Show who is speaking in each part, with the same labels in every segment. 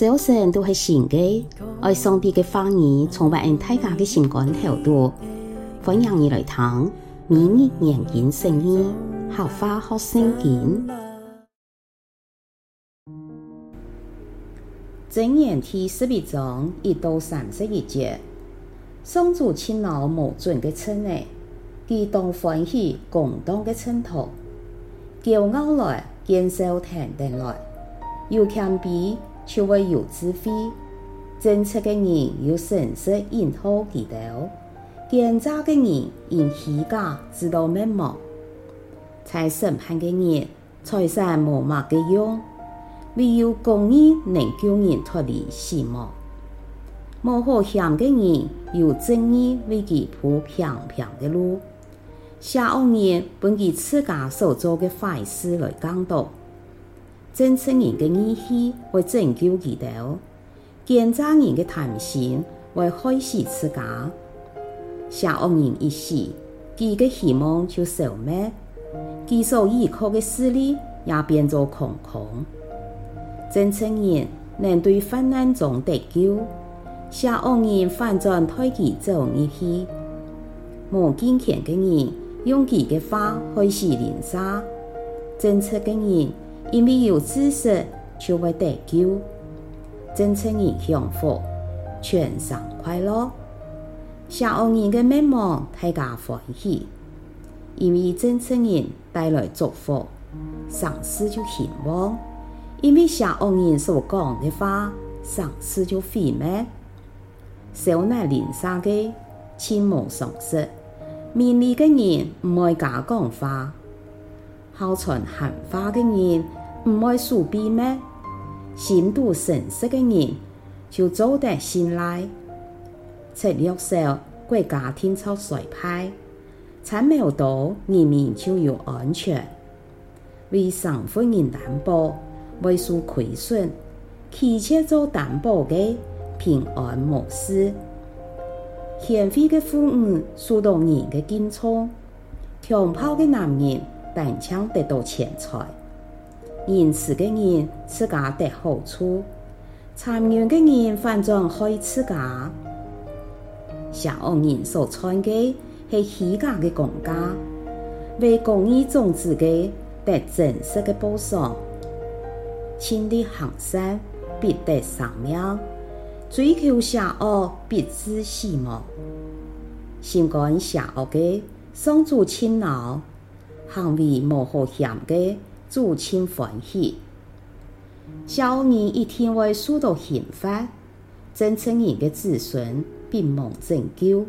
Speaker 1: 早晨都是新的，爱上帝的话语充满大家的心肝头度，欢迎你来听，明日研经圣经，学话学圣经。箴言第十一章一到三十一节，上主亲恼无尽的称赞，激动欢喜共同的称赞，骄傲来，坚守坦荡来，有谦卑。就会有智慧，正直的人有诚实引导其道，奸诈的人因虚假知道灭亡。在审判的日，财产无乜个用，唯有公义能救人脱离死亡。无好嫌的人有正义为其铺平平的路，邪恶人本其自家所做的坏事来讲道。正直人的义气会拯救其道，奸诈人的贪心会害死自家。邪恶人一死，其的希望就消灭，其所依靠的势力也变作空空。正直人能对患难中得救，邪恶人反转推其走逆去。无敬虔的人用其的话害死邻舍，正直的人。因为有知识，就会得救。真诚人享福，全生快乐。邪恶人的灭亡，大家欢喜。因为真诚人带来祝福，丧事就兴旺。因为邪恶人所讲的话，丧事就毁灭。少拿邻舍的，切莫丧失。明理的人唔爱假讲话，好传闲话嘅人。唔爱树秘密，心度诚实嘅人就做得信赖。贼略少，国家天朝衰败；产苗多，人民就有安全。为上富人担保，未受亏损；汽车做担保嘅，平安无事。贤惠嘅妇女受到人嘅敬重，强暴嘅男人单枪得到钱财。仁慈的人自家得好处，残忍的人反转害自家。邪恶人所传的是虚假的公价，为公益种植的得真实的报赏。亲力行善必得生命，追求邪恶必致死亡。心肝邪恶的，双足勤劳；行为无好嫌的。主亲欢喜，邪恶人一天会受到刑罚，正直人的子孙必蒙拯救。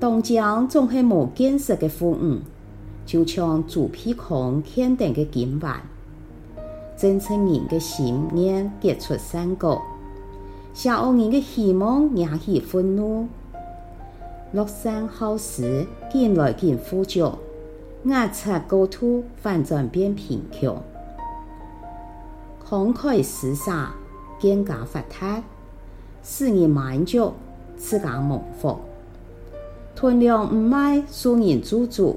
Speaker 1: 东江总是无见识的妇女，就像猪皮糠添等的金丸。正直人的心念结出善果，邪恶人的希望惹起愤怒。乐善好施，见来见富足。压贼过度，反转变贫穷；慷慨施舍，更加发达；使人满足，自家蒙福；囤粮唔卖，受人咒诅；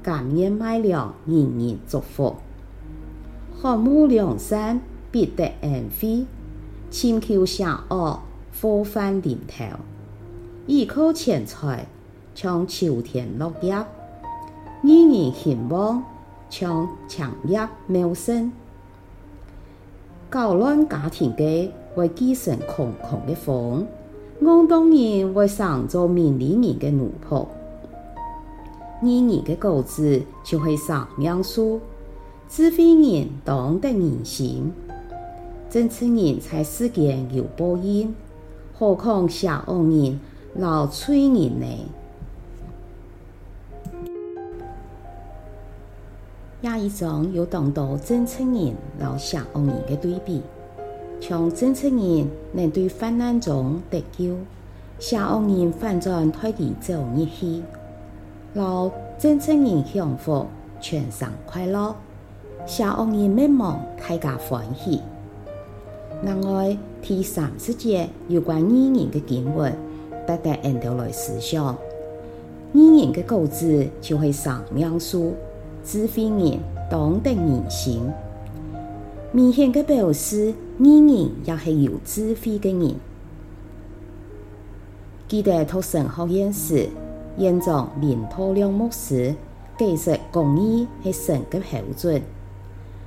Speaker 1: 甘愿卖粮，人人祝福；渴慕良善，必得安慰；寻求邪恶，祸患临头；倚靠钱财，像秋天落叶。义人兴旺，像长叶茂盛；搅乱家庭的，会寄生空空的风；恶党人会上做明理人的奴仆；义人的果子就会生命树；智慧人当得人心；正直人在世间有报应，何况邪恶人劳罪人呢？也一章有当到正直人和邪恶人的对比，像正直人能对患难中得救，下恶人反转推其走逆去，让正直人享福，全生快乐；下恶人灭亡，大家欢喜。另外，第三十节有关义人的经文，值得研究来思想。义人的果子就会生命树。智慧人懂得人心，明显的表示义人也是有智慧的人。记得读神学院时，院长林托亮牧师解释公义是神的标准。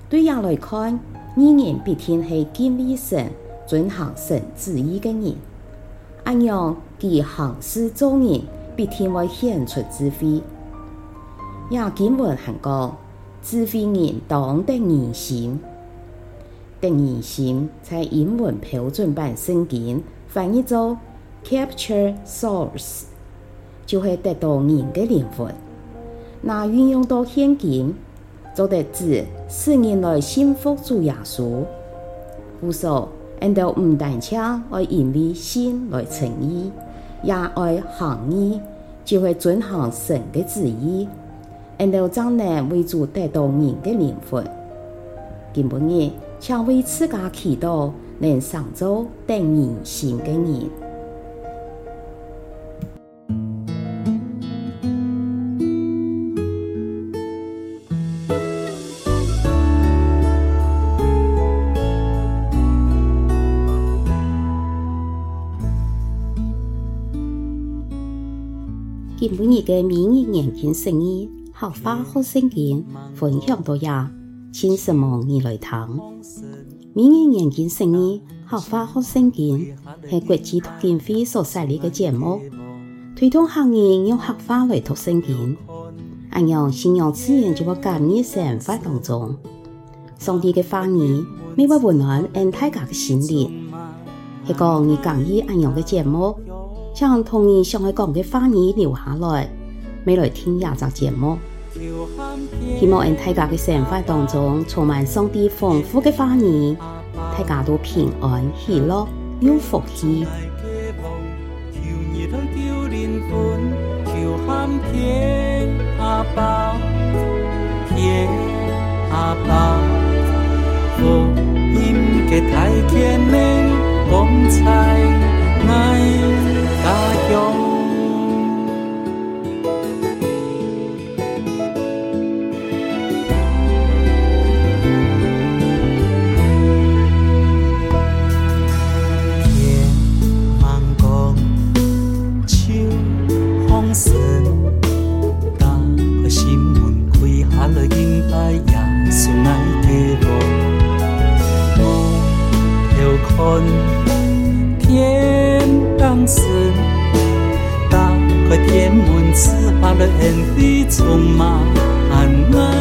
Speaker 1: 对人来看，义人必定是敬畏神、遵行神旨意的人。按样，其行事做人必定会显出智慧。亚经文还讲，智慧人当得人心。得人心在英文标准版圣经翻译做。Capture souls 就会得到人的灵魂。那运用到现今，就得指使人来信服主耶稣。故说，人都唔单止爱因为信来称义，也爱行义，就会遵行神的旨意。人都将能为主得到人的灵魂。今晡日，请为自家祈祷，能上做得人心的人。今晡日嘅明日研经释义合法好圣经分享到呀，请什么你来听？明日研经释义合法好圣经系国际读经会所设立嘅节目，推动客人用合法来读圣经，咁样信仰自然就会感染生活当中。上帝嘅话语，每晚温暖俺大家嘅心灵，系讲你讲意咁样嘅节目。将童年上海讲嘅话语留下来，未来听下集节目。希望喺大家嘅生活当中充满上帝丰富嘅话语，大家都平安喜乐有福气气。
Speaker 2: 求你来救灵魂，求함께